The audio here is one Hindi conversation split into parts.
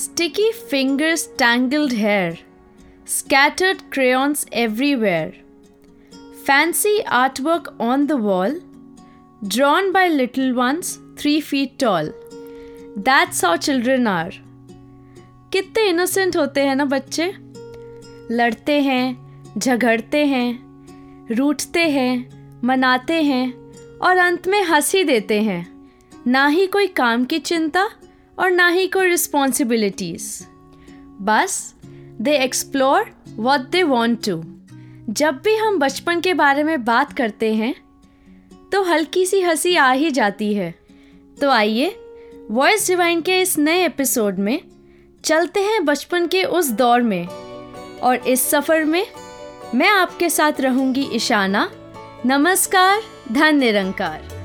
Sticky fingers, tangled hair, scattered crayons everywhere, fancy artwork on the wall, drawn by little ones three feet tall. That's how children are. कितने इनोसेंट होते हैं ना बच्चे लड़ते हैं झगड़ते हैं रूठते हैं मनाते हैं और अंत में हँसी देते हैं ना ही कोई काम की चिंता और ना ही कोई रिस्पॉन्सिबिलिटीज बस they explore what they want to जब भी हम बचपन के बारे में बात करते हैं तो हल्की सी हँसी आ ही जाती है। तो आइए वॉइस डिवाइन के इस नए एपिसोड में चलते हैं बचपन के उस दौर में। और इस सफ़र में मैं आपके साथ रहूँगी ईशाना। नमस्कार धन निरंकार।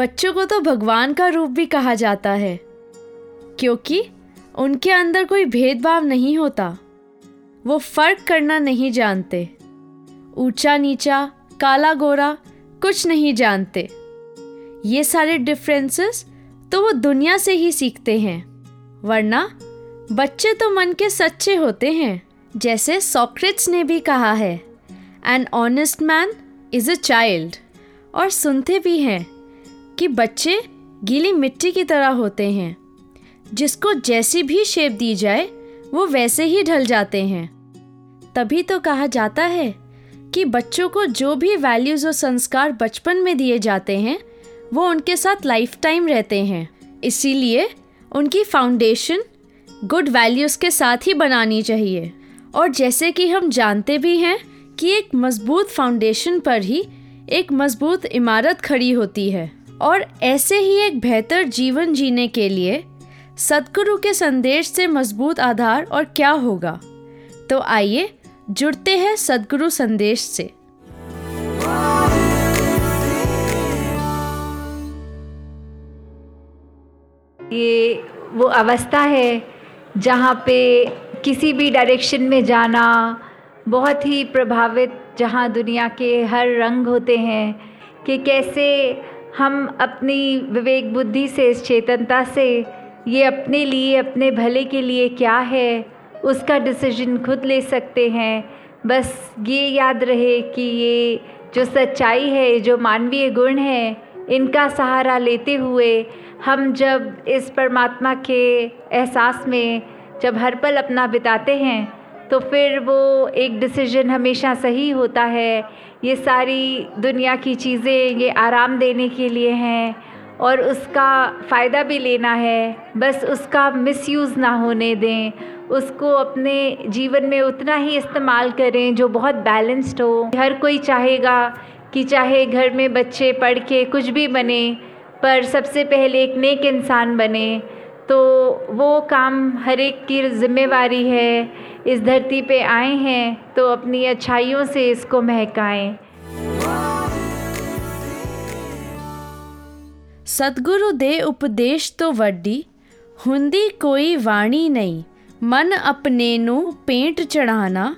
बच्चों को तो भगवान का रूप भी कहा जाता है, क्योंकि उनके अंदर कोई भेदभाव नहीं होता। वो फ़र्क करना नहीं जानते। ऊँचा नीचा, काला गोरा, कुछ नहीं जानते। ये सारे डिफरेंसेस तो वो दुनिया से ही सीखते हैं, वरना बच्चे तो मन के सच्चे होते हैं, जैसे सॉक्रेट्स ने भी कहा है। An honest man is a child और सुनते भी हैं। कि बच्चे गीली मिट्टी की तरह होते हैं। जिसको जैसी भी शेप दी जाए, वो वैसे ही ढल जाते हैं। तभी तो कहा जाता है कि बच्चों को जो भी वैल्यूज़ और संस्कार बचपन में दिए जाते हैं, वो उनके साथ लाइफ टाइम रहते हैं। इसीलिए उनकी फाउंडेशन गुड वैल्यूज़ के साथ ही बनानी चाहिए। और जैसे कि हम जानते भी हैं कि एक मज़बूत फाउंडेशन पर ही एक मज़बूत इमारत खड़ी होती है। और ऐसे ही एक बेहतर जीवन जीने के लिए सदगुरु के संदेश से मज़बूत आधार और क्या होगा? तो आइए जुड़ते हैं सदगुरु संदेश से। ये वो अवस्था है जहाँ पे किसी भी डायरेक्शन में जाना बहुत ही प्रभावित, जहाँ दुनिया के हर रंग होते हैं कि कैसे हम अपनी विवेक बुद्धि से इस चेतनता से ये अपने लिए, अपने भले के लिए क्या है, उसका डिसीज़न खुद ले सकते हैं। बस ये याद रहे कि ये जो सच्चाई है जो मानवीय गुण है, इनका सहारा लेते हुए हम जब इस परमात्मा के एहसास में, जब हर पल अपना बिताते हैं तो फिर वो एक डिसीज़न हमेशा सही होता है। ये सारी दुनिया की चीज़ें ये आराम देने के लिए हैं और उसका फ़ायदा भी लेना है। बस उसका मिसयूज़ ना होने दें। उसको अपने जीवन में उतना ही इस्तेमाल करें जो बहुत बैलेंस्ड हो। हर कोई चाहेगा कि चाहे घर में बच्चे पढ़ के कुछ भी बने, पर सबसे पहले एक नेक इंसान बने। तो वो काम हर एक की जिम्मेवारी है। इस धरती पे आए हैं तो अपनी अच्छाइयों से इसको महकाएँ। सतगुरु दे उपदेश तो वड्डी, हुंदी कोई वाणी नहीं। मन अपने नु पेंट चढ़ाना,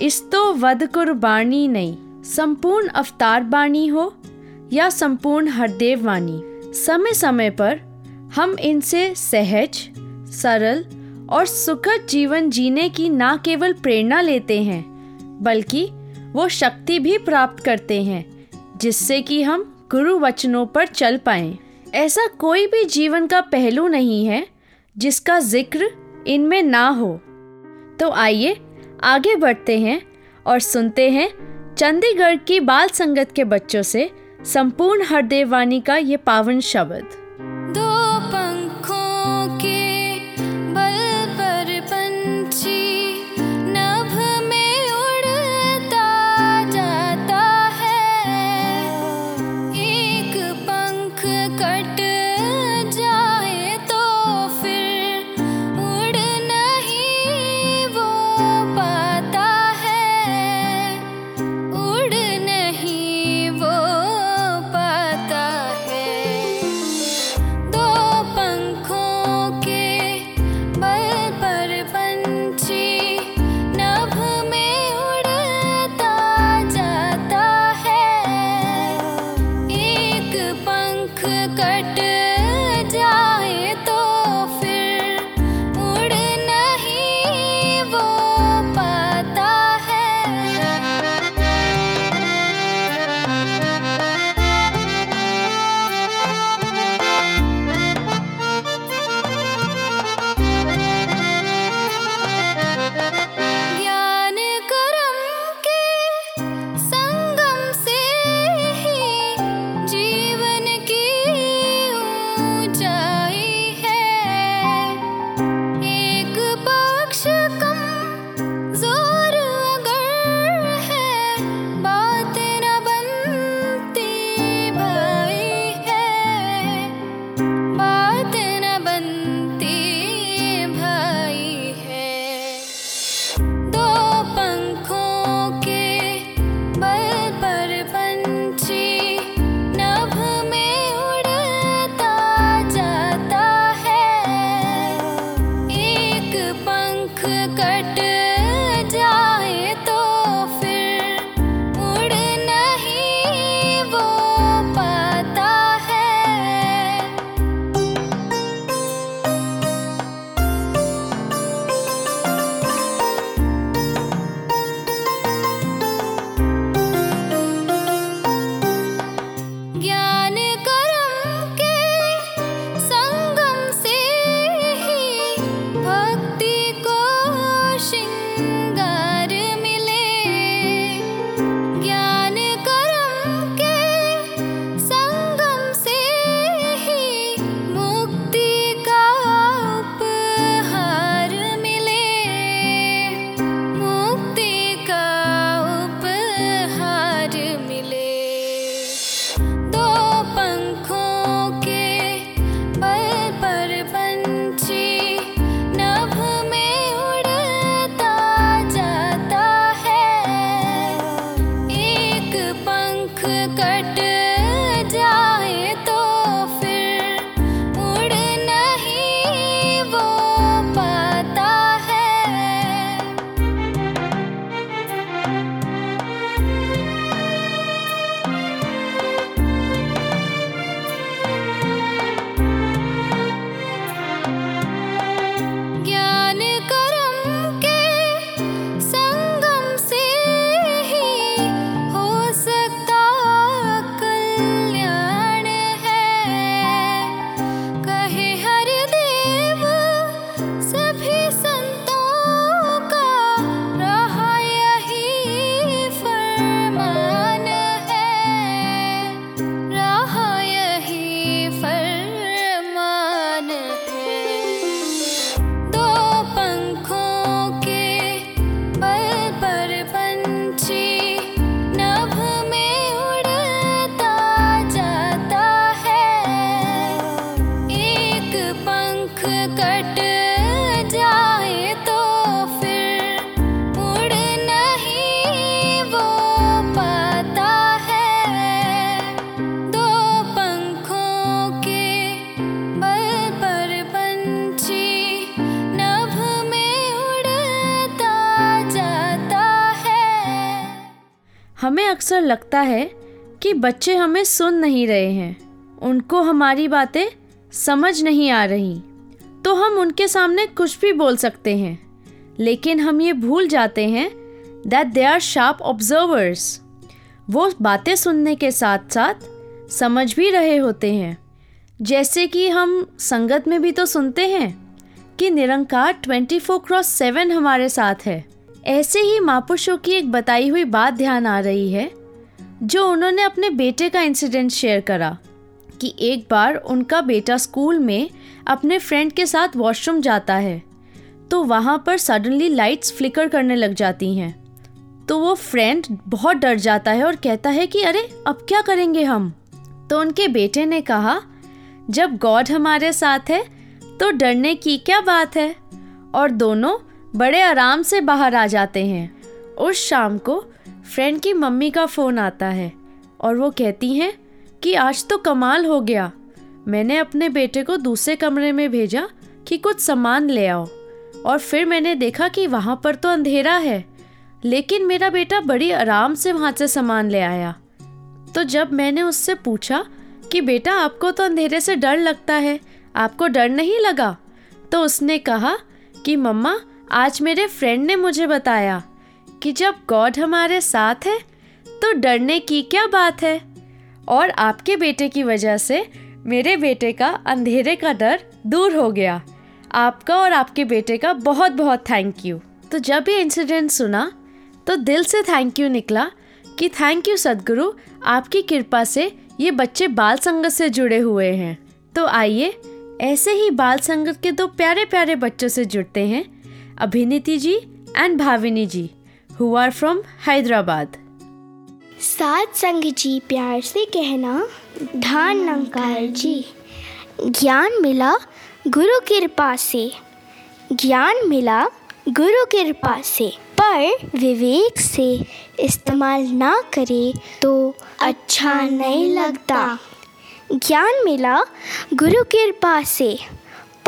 इस तो वध कुर्बानी नहीं। संपूर्ण अवतार बाणी हो या संपूर्ण हरदेव वाणी? समय समय पर हम इनसे सहज, सरल और सुखद जीवन जीने की ना केवल प्रेरणा लेते हैं, बल्कि वो शक्ति भी प्राप्त करते हैं, जिससे कि हम गुरु वचनों पर चल पाएँ। ऐसा कोई भी जीवन का पहलू नहीं है, जिसका ज़िक्र इनमें ना हो तो आइए, आगे बढ़ते हैं और सुनते हैं चंडीगढ़ की बाल संगत के बच्चों से संपूर्ण हरदेव वाणी का ये पावन शब्द हमें अक्सर लगता है कि बच्चे हमें सुन नहीं रहे हैं। उनको हमारी बातें समझ नहीं आ रही। तो हम उनके सामने कुछ भी बोल सकते हैं। लेकिन हम ये भूल जाते हैं that they are sharp observers वो बातें सुनने के साथ साथ समझ भी रहे होते हैं। जैसे कि हम संगत में भी तो सुनते हैं कि Nirankar twenty four cross seven हमारे साथ है। ऐसे ही मापुशो की एक बताई हुई बात ध्यान आ रही है, जो उन्होंने अपने बेटे का इंसिडेंट शेयर करा, कि एक बार उनका बेटा स्कूल में अपने फ्रेंड के साथ वॉशरूम जाता है तो वहाँ पर सडनली लाइट्स फ्लिकर करने लग जाती हैं। तो वो फ्रेंड बहुत डर जाता है और कहता है कि, अरे, अब क्या करेंगे हम? तो उनके बेटे ने कहा, जब गॉड हमारे साथ है तो डरने की क्या बात है? और दोनों बड़े आराम से बाहर आ जाते हैं। उस शाम को फ्रेंड की मम्मी का फ़ोन आता है और वो कहती हैं कि आज तो कमाल हो गया। मैंने अपने बेटे को दूसरे कमरे में भेजा कि कुछ सामान ले आओ। और फिर मैंने देखा कि वहाँ पर तो अंधेरा है, लेकिन मेरा बेटा बड़ी आराम से वहाँ से सामान ले आया। तो जब मैंने उससे पूछा कि बेटा आपको तो अंधेरे से डर लगता है, आपको डर नहीं लगा? तो उसने कहा कि मम्मा आज मेरे फ्रेंड ने मुझे बताया कि जब गॉड हमारे साथ है तो डरने की क्या बात है? और आपके बेटे की वजह से मेरे बेटे का अंधेरे का डर दूर हो गया। आपका और आपके बेटे का बहुत बहुत थैंक यू तो जब ये इंसिडेंट सुना तो दिल से थैंक यू निकला कि थैंक यू सदगुरु, आपकी कृपा से ये बच्चे बाल संगत से जुड़े हुए हैं। तो आइए, ऐसे ही बाल संगत के दो प्यारे प्यारे बच्चों से जुड़ते हैं। Abhiniti ji and Bhavini ji who are from Hyderabad सात संग जी, प्यार से कहना, धान नंकार जी। ज्ञान मिला गुरु कृपा से। ज्ञान मिला गुरु कृपा से। पर विवेक से इस्तेमाल ना करे तो अच्छा नहीं लगता। ज्ञान मिला गुरु कृपा से।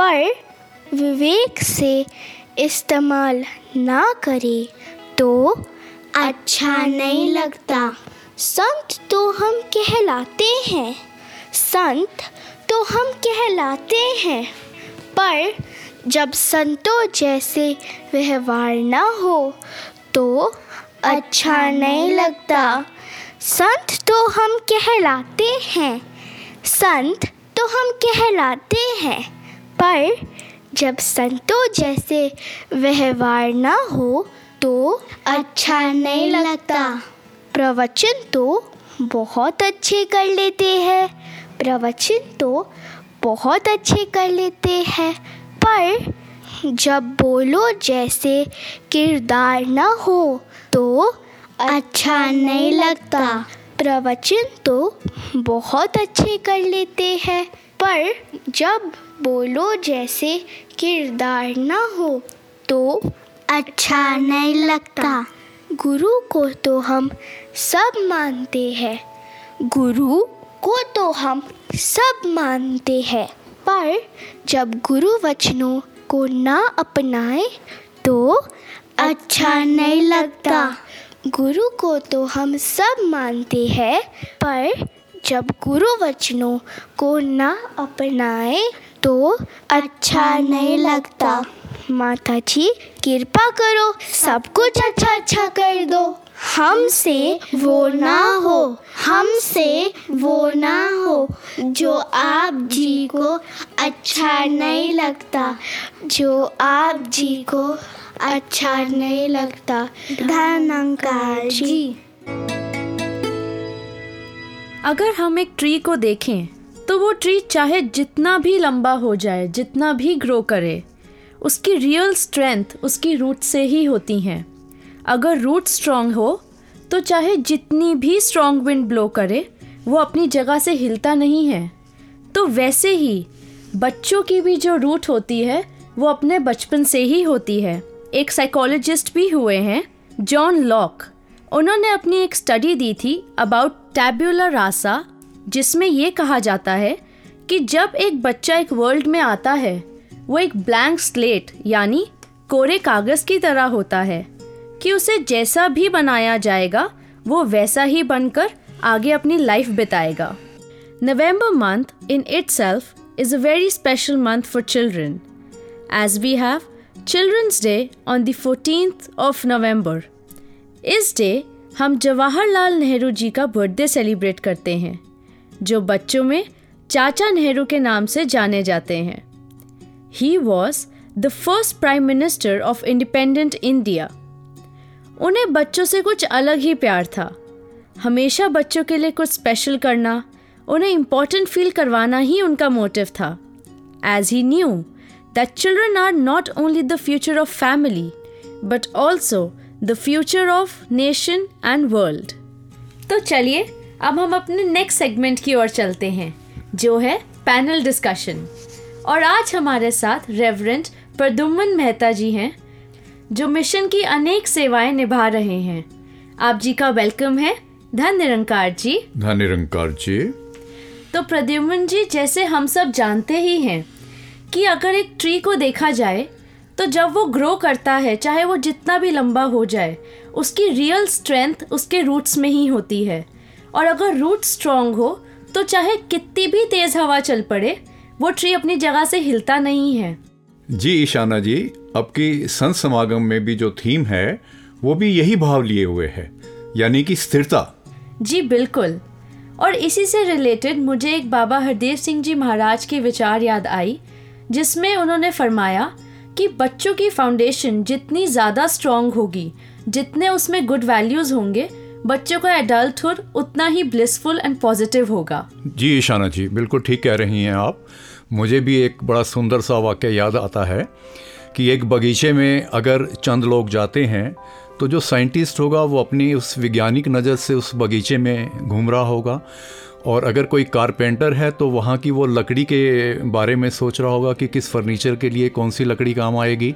पर विवेक से इस्तेमाल ना करे तो अच्छा नहीं लगता। संत तो हम कहलाते हैं। संत तो हम कहलाते हैं। पर जब संतों जैसे व्यवहार ना हो तो अच्छा नहीं लगता। संत तो हम कहलाते हैं। संत तो हम कहलाते हैं। पर जब संतों जैसे व्यवहार ना हो तो अच्छा नहीं लगता। प्रवचन तो बहुत अच्छे कर लेते हैं। प्रवचन तो बहुत अच्छे कर लेते हैं। पर जब बोलो जैसे किरदार न हो तो अच्छा नहीं लगता। प्रवचन तो बहुत अच्छे कर लेते हैं। पर जब बोलो जैसे किरदार न हो तो अच्छा नहीं लगता। गुरु को तो हम सब मानते हैं। गुरु को तो हम सब मानते हैं। पर जब गुरु वचनों को ना अपनाए तो अच्छा नहीं लगता। गुरु को तो हम सब मानते हैं। पर जब गुरु वचनों को ना अपनाए तो अच्छा नहीं लगता। माता जी कृपा करो, सब कुछ अच्छा अच्छा कर दो। हमसे वो ना हो, हमसे वो ना हो, जो आप जी को अच्छा नहीं लगता, जो आप जी को अच्छा नहीं लगता। धनंकार जी। अगर हम एक ट्री को देखें तो वो ट्री चाहे जितना भी लंबा हो जाए, जितना भी ग्रो करे, उसकी रियल स्ट्रेंथ उसकी रूट से ही होती हैं। अगर रूट स्ट्रांग हो तो चाहे जितनी भी स्ट्रांग विंड ब्लो करे, वो अपनी जगह से हिलता नहीं है। तो वैसे ही, बच्चों की भी जो रूट होती है, वो अपने बचपन से ही होती है। एक साइकोलॉजिस्ट भी हुए हैं जॉन लॉक उन्होंने अपनी एक स्टडी दी थी अबाउट टैब्यूलर रासा जिसमें यह कहा जाता है कि जब एक बच्चा एक वर्ल्ड में आता है, वो एक ब्लैंक स्लेट यानी कोरे कागज़ की तरह होता है, कि उसे जैसा भी बनाया जाएगा, वो वैसा ही बनकर आगे अपनी life बिताएगा। November month in itself is a very special month for children as we have children's day on the fourteen of November इस डे हम जवाहरलाल नेहरू जी का बर्थडे सेलिब्रेट करते हैं। जो बच्चों में चाचा नेहरू के नाम से जाने जाते हैं। He was the first prime minister of independent India उन्हें बच्चों से कुछ अलग ही प्यार था। हमेशा बच्चों के लिए कुछ स्पेशल करना, उन्हें इम्पोर्टेंट फील करवाना ही उनका मोटिव था। As he knew that children are not only the future of family but also the future of nation and world तो चलिए अब हम अपने नेक्स्ट सेगमेंट की ओर चलते हैं जो है पैनल डिस्कशन और आज हमारे साथ रेवरेंट प्रदुमन मेहता जी हैं जो मिशन की अनेक सेवाएँ निभा रहे हैं। आप जी का वेलकम है धन निरंकार जी। धन निरंकार जी। तो प्रद्युमन जी जैसे हम सब जानते ही हैं कि अगर एक ट्री को देखा जाए तो जब वो ग्रो करता है चाहे वो जितना भी लंबा हो जाए उसकी रियल स्ट्रेंथ उसके रूट्स में ही होती है। और अगर रूट स्ट्रॉन्ग हो तो चाहे कितनी भी तेज हवा चल पड़े वो ट्री अपनी जगह से हिलता नहीं है। जी ईशाना जी अब की संत समागम में भी जो थीम है वो भी यही भाव लिए हुए है यानी कि स्थिरता। जी बिल्कुल। और इसी से रिलेटेड मुझे एक बाबा हरदेव सिंह जी महाराज के विचार याद आई जिसमें उन्होंने फरमाया कि बच्चों की फाउंडेशन जितनी ज़्यादा स्ट्रॉन्ग होगी जितने उसमें गुड वैल्यूज़ होंगे बच्चों का एडल्टहुड उतना ही ब्लिसफुल एंड पॉजिटिव होगा। जी, ईशाना जी, बिल्कुल ठीक कह रही हैं आप। मुझे भी एक बड़ा सुंदर सा वाक्य याद आता है कि एक बगीचे में अगर चंद लोग जाते हैं तो जो साइंटिस्ट होगा, वो अपनी उस वैज्ञानिक नज़र से उस बगीचे में घूम रहा होगा। और अगर कोई कारपेंटर है तो वहाँ की वो लकड़ी के बारे में सोच रहा होगा कि किस फर्नीचर के लिए कौन सी लकड़ी काम आएगी।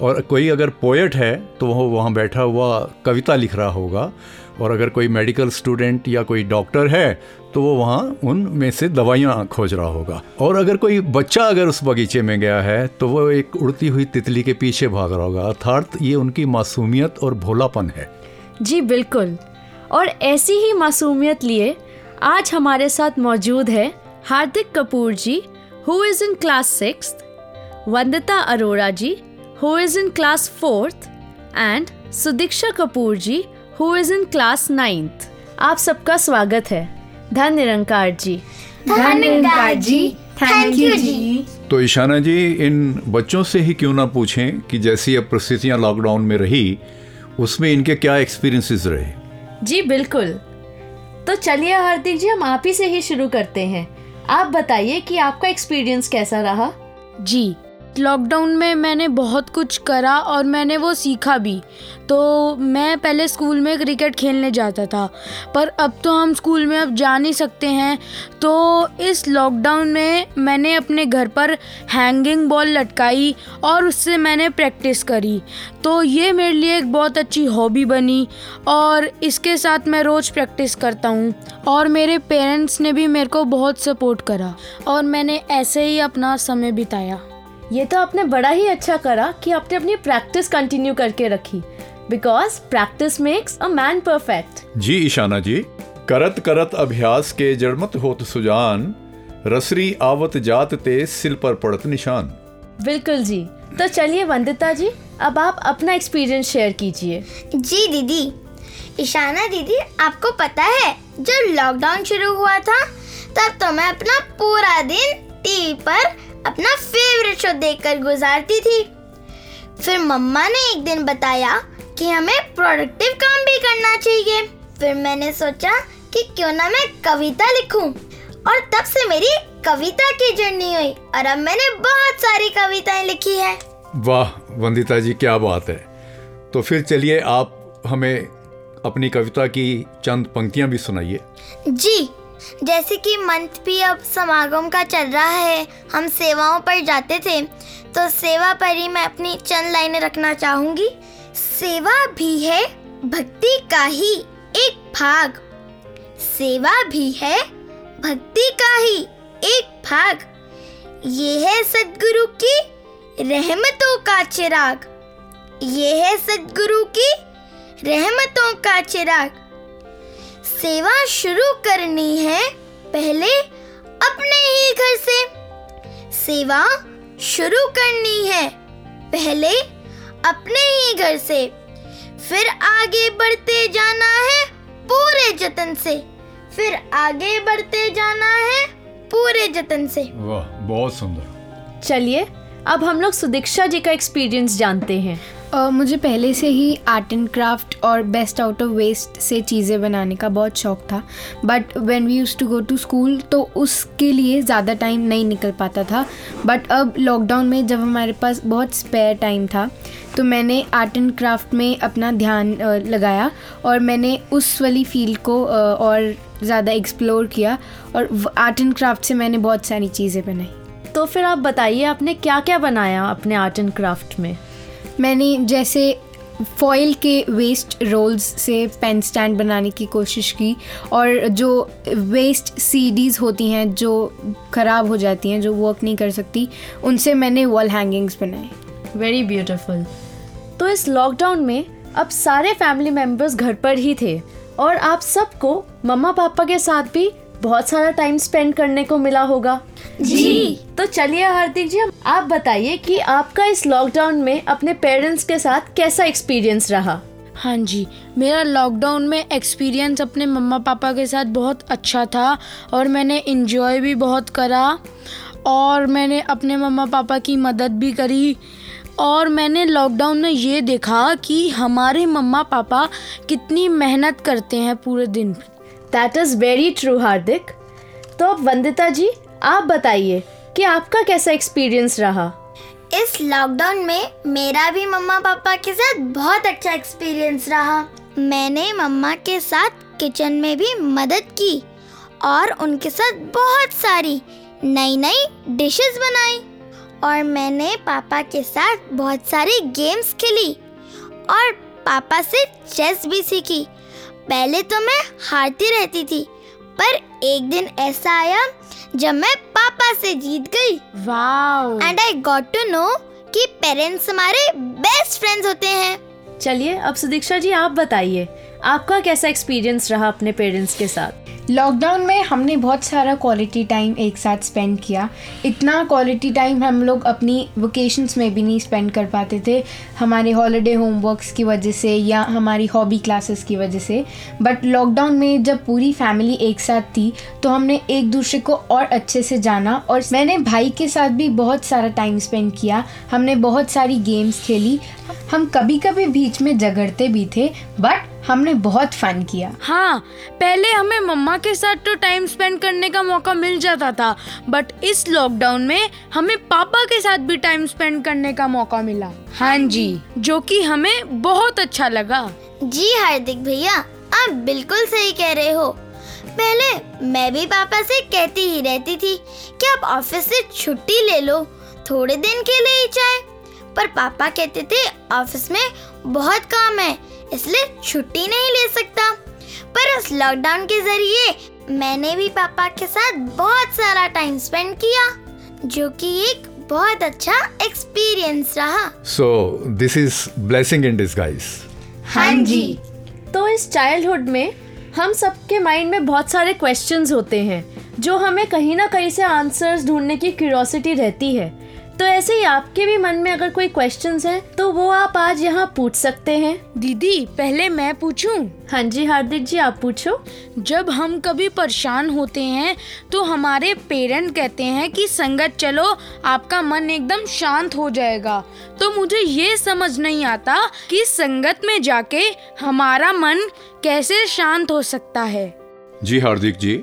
और कोई अगर पोएट है तो वो वहाँ बैठा हुआ कविता लिख रहा होगा। और अगर कोई मेडिकल स्टूडेंट या कोई डॉक्टर है तो वो वहाँ उनमें से दवाइयाँ खोज रहा होगा। और अगर कोई बच्चा अगर उस बगीचे में गया है तो वो एक उड़ती हुई तितली के पीछे भाग रहा होगा। अर्थात ये उनकी मासूमियत और भोलापन है। जी, बिल्कुल। और ऐसी ही मासूमियत लिए आज हमारे साथ मौजूद है Hardik Kapoor ji who is in class six Vandita Arora ji who is in class fourth and Sudiksha Kapoor ji who is in class ninth आप सबका स्वागत है। धन निरंकार जी। धन निरंकार जी थैंक यू जी। तो ईशाना जी इन बच्चों से ही क्यों ना पूछें कि जैसी अब परिस्थितियाँ लॉकडाउन में रही उसमें इनके क्या एक्सपीरियंसेस रहे? जी बिल्कुल। तो चलिए हार्दिक जी हम आप ही से ही शुरू करते हैं। आप बताइए कि आपका एक्सपीरियंस कैसा रहा? जी लॉकडाउन में मैंने बहुत कुछ करा और मैंने वो सीखा भी। तो मैं पहले स्कूल में क्रिकेट खेलने जाता था, पर अब तो हम स्कूल में अब जा नहीं सकते हैं। तो इस लॉकडाउन में मैंने अपने घर पर हैंगिंग बॉल लटकाई और उससे मैंने प्रैक्टिस करी। तो ये मेरे लिए एक बहुत अच्छी हॉबी बनी और इसके साथ मैं रोज़ प्रैक्टिस करता हूँ और मेरे पेरेंट्स ने भी मेरे को बहुत सपोर्ट करा और मैंने ऐसे ही अपना समय बिताया। ये तो आपने बड़ा ही अच्छा करा कि आपने अपनी प्रैक्टिस कंटिन्यू करके रखी। Because practice makes a man perfect ji Ishana ji करत करत अभ्यास के जड़मत होत सुजान रसरी आवत जात ते सिल पर पड़त निशान। बिल्कुल जी। तो चलिए वंदिता जी अब आप अपना एक्सपीरियंस शेयर कीजिए। जी दीदी ईशाना दीदी आपको पता है जब लॉकडाउन शुरू हुआ था तब तो मैं अपना पूरा दिन टीवी पर अपना फेवरेट शो देखकर गुजारती थी। फिर मम्मा ने एक दिन बताया कि हमें प्रोडक्टिव काम भी करना चाहिए। फिर मैंने सोचा कि क्यों ना मैं कविता लिखूं। और तब से मेरी कविता की जर्नी हुई और अब मैंने बहुत सारी कविताएँ लिखी है। वाह वंदिता जी क्या बात है। तो फिर चलिए आप हमें अपनी कविता की चंद पंक्तियाँ भी सुनाइए। जी जैसे कि मंथ भी अब समागम का चल रहा है, हम सेवाओं पर जाते थे तो सेवा पर ही मैं अपनी चंद लाइनें रखना चाहूँगी। सेवा भी है, भक्ति का ही एक भाग। सेवा भी है, भक्ति का ही एक भाग। ये है सदगुरु की रहमतों का चिराग। ये है सदगुरु की रहमतों का चिराग। सेवा शुरू करनी है पहले अपने ही घर से। सेवा शुरू करनी है पहले अपने ही घर से। फिर आगे बढ़ते जाना है पूरे जतन से। फिर आगे बढ़ते जाना है पूरे जतन से। वाह बहुत सुंदर। चलिए अब हम लोग सुदीक्षा जी का एक्सपीरियंस जानते हैं। Uh, मुझे पहले से ही आर्ट एंड क्राफ्ट और बेस्ट आउट ऑफ़ वेस्ट से चीज़ें बनाने का बहुत शौक था। But when we use to go to school तो उसके लिए ज़्यादा टाइम नहीं निकल पाता था। बट अब लॉकडाउन में जब हमारे पास बहुत स्पेयर टाइम था तो मैंने आर्ट एंड क्राफ्ट में अपना ध्यान uh, लगाया और मैंने उस वाली फ़ील्ड को uh, और ज़्यादा एक्सप्लोर किया और आर्ट एंड क्राफ्ट से मैंने बहुत सारी चीज़ें बनाई। तो फिर आप बताइए आपने क्या क्या बनाया अपने आर्ट एंड क्राफ्ट में? मैंने जैसे फॉइल के वेस्ट रोल्स से पेन स्टैंड बनाने की कोशिश की और जो वेस्ट सीडीज़ होती हैं, जो ख़राब हो जाती हैं, जो वर्क नहीं कर सकती, उनसे मैंने वॉल हैंगिंग्स बनाए। वेरी ब्यूटिफुल तो इस लॉकडाउन में अब सारे फैमिली मेंबर्स घर पर ही थे और आप सबको मम्मा पापा के साथ भी बहुत सारा टाइम स्पेंड करने को मिला होगा। जी। तो चलिए हार्दिक जी आप बताइए कि आपका इस लॉकडाउन में अपने पेरेंट्स के साथ कैसा एक्सपीरियंस रहा? हाँ जी मेरा लॉकडाउन में एक्सपीरियंस अपने मम्मा पापा के साथ बहुत अच्छा था और मैंने इन्जॉय भी बहुत करा और मैंने अपने मम्मा पापा की मदद भी करी और मैंने लॉकडाउन में ये देखा कि हमारे मम्मा पापा कितनी मेहनत करते हैं पूरे दिन। That is very true Hardik तो अब वंदिता जी, आप बताइए कि आपका कैसा एक्सपीरियंस रहा? इस लॉकडाउन में मेरा भी मम्मा पापा के साथ बहुत अच्छा एक्सपीरियंस रहा। मैंने मम्मा के साथ किचन में भी मदद की और उनके साथ बहुत सारी नई नई डिशेस बनाई और मैंने पापा के साथ बहुत सारी गेम्स खेली और पापा से चेस भी सीखी। पहले तो मैं हारती रहती थी पर एक दिन ऐसा आया जब मैं पापा से जीत गई। Wow. And I got to know कि पेरेंट्स हमारे बेस्ट फ्रेंड्स होते हैं। चलिए अब सुदीक्षा जी आप बताइए आपका कैसा एक्सपीरियंस रहा अपने पेरेंट्स के साथ? लॉकडाउन में हमने बहुत सारा क्वालिटी टाइम एक साथ स्पेंड किया। इतना क्वालिटी टाइम हम लोग अपनी वोकेशंस में भी नहीं स्पेंड कर पाते थे। हमारे हॉलीडे होमवर्क्स की वजह से या हमारी हॉबी क्लासेस की वजह से। बट लॉकडाउन में जब पूरी फैमिली एक साथ थी तो हमने एक दूसरे को और अच्छे से जाना और मैंने भाई के साथ भी बहुत सारा टाइम स्पेंड किया। हमने बहुत सारी गेम्स खेली। हम कभी कभी बीच में झगड़ते भी थे बट हमने बहुत फन किया। हाँ पहले हमें मम्मा के साथ तो टाइम स्पेंड करने का मौका मिल जाता था बट इस लॉकडाउन में हमें पापा के साथ भी टाइम स्पेंड करने का मौका मिला। हाँ जी। जो कि हमें बहुत अच्छा लगा। जी हार्दिक भैया आप बिल्कुल सही कह रहे हो। पहले मैं भी पापा से कहती ही रहती थी कि आप ऑफ़िस से छुट्टी ले लो थोड़े दिन के लिए ही चाहे पर पापा कहते थे ऑफ़िस में बहुत काम है इसलिए छुट्टी नहीं ले सकता। पर उस लॉकडाउन के ज़रिए मैंने भी पापा के साथ बहुत सारा टाइम स्पेंड किया जो कि एक बहुत अच्छा एक्सपीरियंस रहा। So this is blessing in disguise हाँ जी। तो इस चाइल्डहुड में हम सबके माइंड में बहुत सारे क्वेश्चंस होते हैं जो हमें कहीं ना कहीं से आंसर्स ढूँढने की क्यूरोसिटी रहती है। तो ऐसे ही आपके भी मन में अगर कोई क्वेश्चन हैं तो वो आप आज यहाँ पूछ सकते हैं। दीदी पहले मैं पूछूँ? हाँ जी हार्दिक जी आप पूछो। जब हम कभी परेशान होते हैं तो हमारे पेरेंट कहते हैं कि संगत चलो आपका मन एकदम शांत हो जाएगा। तो मुझे ये समझ नहीं आता कि संगत में जाके हमारा मन कैसे शांत हो सकता है। जी हार्दिक जी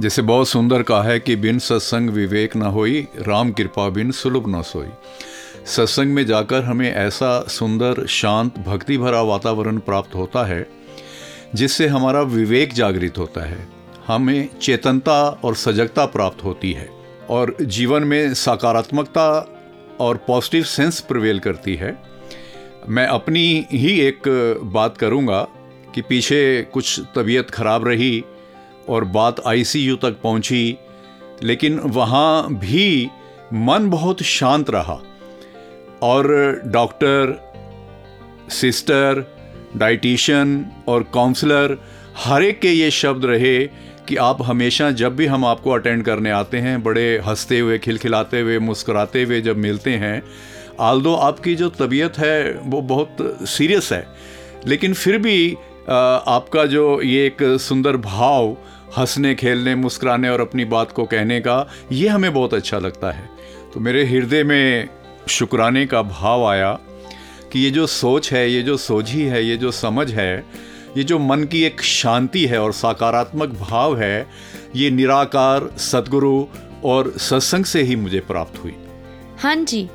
जैसे बहुत सुंदर कहा है कि बिन सत्संग विवेक न होई, राम कृपा बिन सुलभ न सोई। सत्संग में जाकर हमें ऐसा सुंदर, शांत, भक्ति भरा वातावरण प्राप्त होता है, जिससे हमारा विवेक जागृत होता है। हमें चेतनता और सजगता प्राप्त होती है और जीवन में सकारात्मकता और पॉजिटिव सेंस प्रवेल करती है। मैं अपनी ही एक बात करूँगा कि पीछे कुछ तबीयत खराब रही और बात आईसीयू तक पहुँची, लेकिन वहाँ भी मन बहुत शांत रहा। और डॉक्टर, सिस्टर, डाइटिशियन और काउंसलर, हर एक के ये शब्द रहे कि आप हमेशा जब भी हम आपको अटेंड करने आते हैं, बड़े हँसते हुए, खिलखिलाते हुए, मुस्कुराते हुए जब मिलते हैं आल्दो आपकी जो तबीयत है, वो बहुत सीरियस है। लेकिन फिर भी आपका जो ये एक सुंदर भाव, हंसने, खेलने, मुस्कुराने और अपनी बात को कहने का, ये हमें बहुत अच्छा लगता है। तो मेरे हृदय में शुक्राने का भाव आया कि ये जो सोच है, ये जो सोझी है, ये जो समझ है, ये जो मन की एक शांति है और सकारात्मक भाव है, ये निराकार सदगुरु और सत्संग से ही मुझे प्राप्त हुई। हाँ जी,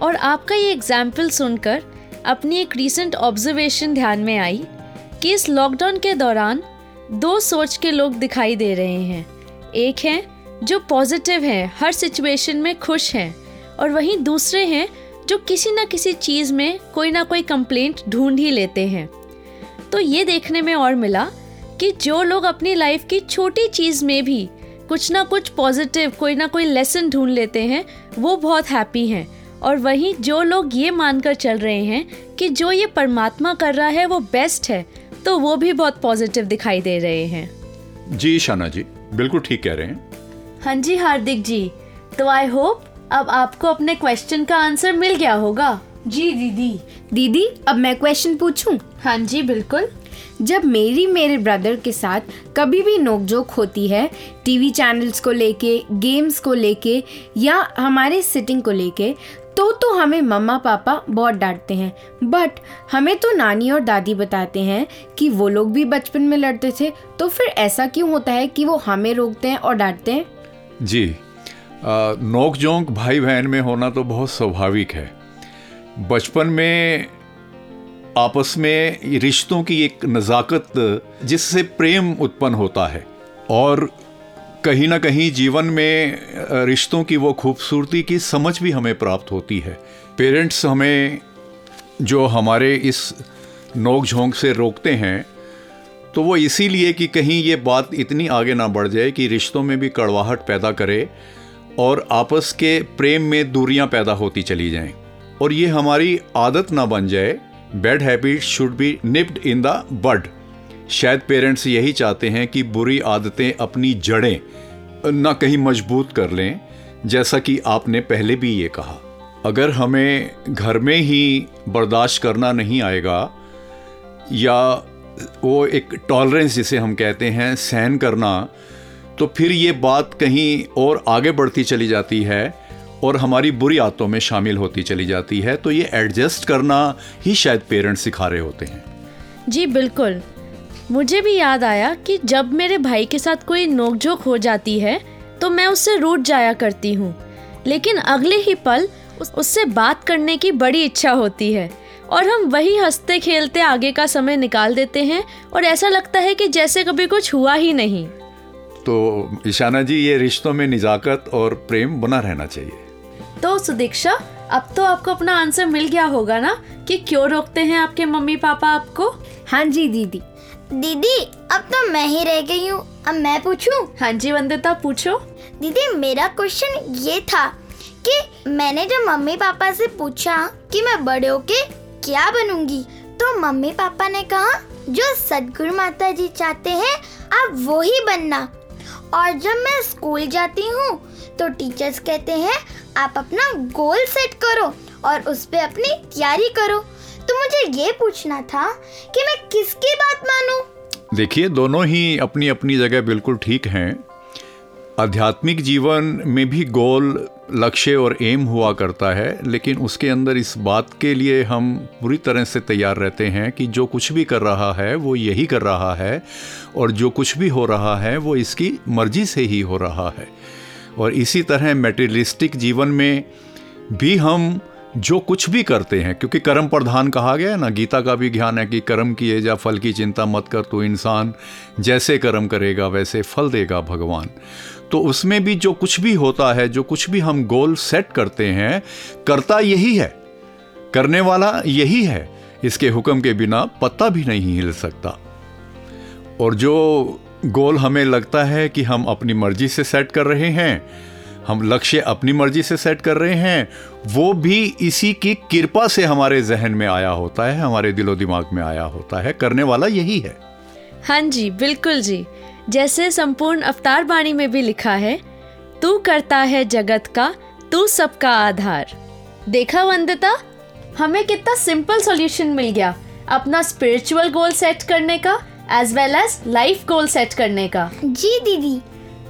और आपका ये एग्ज़ाम्पल सुनकर अपनी एक रीसेंट ऑब्जर्वेशन ध्यान में आई कि इस लॉकडाउन के दौरान दो सोच के लोग दिखाई दे रहे हैं। एक हैं, जो पॉजिटिव हैं, हर सिचुएशन में खुश हैं, और वहीं दूसरे हैं, जो किसी ना किसी चीज़ में कोई ना कोई कंप्लेंट ढूंढ ही लेते हैं। तो ये देखने में और मिला कि जो लोग अपनी लाइफ की छोटी चीज़ में भी कुछ ना कुछ पॉजिटिव कोई ना कोई लेसन ढूंढ लेते हैं, वो बहुत हैप्पी हैं। और वहीं जो लोग ये मानकर चल रहे हैं कि जो ये परमात्मा कर रहा है, वो बेस्ट है तो वो भी बहुत पॉजिटिव दिखाई दे रहे हैं। जी शाना जी बिल्कुल ठीक कह रहे हैं। हाँ जी हार्दिक जी तो आई होप अब आपको अपने क्वेश्चन का आंसर मिल गया होगा। जी दीदी। दीदी? अब मैं क्वेश्चन पूछूँ? हाँ जी बिल्कुल। जब मेरी मेरे ब्रदर के साथ कभी भी नोकझोंक होती है टीवी चैनल्स को लेके गेम्स को लेके या हमारे सिटिंग को लेके तो तो हमें मम्मा पापा बहुत डांटते हैं बट हमें तो नानी और दादी बताते हैं कि वो लोग भी बचपन में लड़ते थे तो फिर ऐसा क्यों होता है कि वो हमें रोकते हैं और डांटते हैं? जी नोक जोंक भाई बहन में होना तो बहुत स्वाभाविक है। बचपन में, आपस में रिश्तों की एक नज़ाकत जिससे प्रेम उत्पन्न होता है, और कहीं ना कहीं जीवन में रिश्तों की वो खूबसूरती की समझ भी हमें प्राप्त होती है। पेरेंट्स हमें जो हमारे इस नोक झोंक से रोकते हैं तो वो इसीलिए कि कहीं ये बात इतनी आगे ना बढ़ जाए कि रिश्तों में भी कड़वाहट पैदा करे और आपस के प्रेम में दूरियाँ पैदा होती चली जाएँ। और ये हमारी आदत ना बन जाए bad habit should be nipped in the bud शायद पेरेंट्स यही चाहते हैं कि बुरी आदतें अपनी जड़ें ना कहीं मज़बूत कर लें, जैसा कि आपने पहले भी ये कहा। अगर हमें घर में ही बर्दाश्त करना नहीं आएगा, या वो एक टॉलरेंस जिसे हम कहते हैं, सहन करना तो फिर ये बात कहीं और आगे बढ़ती चली जाती है और हमारी बुरी आदतों में शामिल होती चली जाती है। तो ये एडजस्ट करना ही शायद पेरेंट्स सिखा रहे होते हैं। जी, बिल्कुल। मुझे भी याद आया कि जब मेरे भाई के साथ कोई नोकझोंक हो जाती है तो मैं उससे रूठ जाया करती हूँ। लेकिन अगले ही पल उस, उससे बात करने की बड़ी इच्छा होती है और हम वही हँसते खेलते आगे का समय निकाल देते हैं और ऐसा लगता है कि जैसे कभी कुछ हुआ ही नहीं। तो ईशाना जी ये रिश्तों में निजाकत और प्रेम बना रहना चाहिए। तो सुदीक्षा अब तो आपको अपना आंसर मिल गया होगा ना कि क्यों रोकते हैं आपके मम्मी पापा आपको? हाँ जी दीदी। दीदी अब तो मैं ही रह गई हूँ। अब मैं पूछूँ? हाँ जी वंदिता पूछो। दीदी मेरा क्वेश्चन ये था कि मैंने जब मम्मी पापा से पूछा कि मैं बड़े होके क्या बनूँगी तो मम्मी पापा ने कहा जो सदगुरु माता जी चाहते हैं आप वो ही बनना। और जब मैं स्कूल जाती हूँ तो टीचर्स कहते हैं आप अपना गोल सेट करो और उस पर अपनी तैयारी करो। तो मुझे ये पूछना था कि मैं किसकी बात मानूं? देखिए, दोनों ही अपनी अपनी जगह बिल्कुल ठीक हैं। आध्यात्मिक जीवन में भी गोल, लक्ष्य और एम हुआ करता है, लेकिन उसके अंदर इस बात के लिए हम पूरी तरह से तैयार रहते हैं कि जो कुछ भी कर रहा है, वो यही कर रहा है, और जो कुछ भी हो रहा है, वो इसकी मर्ज़ी से ही हो रहा है। और इसी तरह मेटेरियलिस्टिक जीवन में भी हम जो कुछ भी करते हैं, क्योंकि कर्म प्रधान कहा गया है ना, गीता का भी ज्ञान है कि कर्म किए जा, फल की चिंता मत कर तो इंसान जैसे कर्म करेगा, वैसे फल देगा भगवान। तो उसमें भी जो कुछ भी होता है, जो कुछ भी हम गोल सेट करते हैं, करता यही है। करने वाला यही है। इसके हुक्म के बिना पत्ता भी नहीं हिल सकता। और जो गोल हमें लगता है कि हम अपनी मर्ज़ी से सेट कर रहे हैं हम लक्ष्य अपनी मर्ज़ी से सेट कर रहे हैं वो भी इसी की कृपा से हमारे जहन में आया होता है हमारे दिलो दिमाग में आया होता है करने वाला यही है। हाँ जी बिल्कुल जी। जैसे संपूर्ण अवतार बाणी में भी लिखा है तू करता है जगत का तू सबका आधार। देखा वंदिता? हमें कितना सिंपल सॉल्यूशन मिल गया। अपना स्पिरिचुअल गोल सेट करने का as well as life goal set करने का। जी दीदी।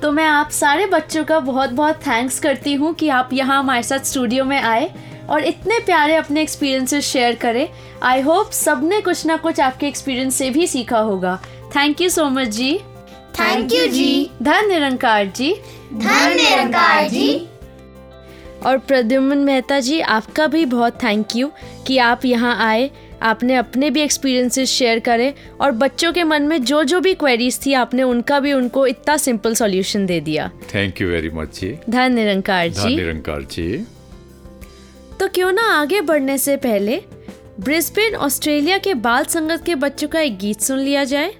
तो मैं आप सारे बच्चों का बहुत बहुत थैंक्स करती हूँ कि आप यहाँ हमारे साथ स्टूडियो में आए और इतने प्यारे अपने एक्सपीरियंसेस शेयर करें। आई होप सबने कुछ ना कुछ आपके एक्सपीरियंस से भी सीखा होगा। Thank you so much ji. Thank you जी। धन निरंकार जी। धन निरंकार जी। और प्रद्युमन मेहता जी आपका भी बहुत थैंक यू कि आप यहाँ आए। आपने अपने भी एक्सपीरियंसेस शेयर करें और बच्चों के मन में जो जो भी क्वेरीज थी आपने उनका भी उनको इतना सिंपल सॉल्यूशन दे दिया। थैंक यू वेरी मच जी। धन निरंकार जी। निरंकार जी। तो क्यों ना आगे बढ़ने से पहले ब्रिस्बेन ऑस्ट्रेलिया के बाल संगत के बच्चों का एक गीत सुन लिया जाए।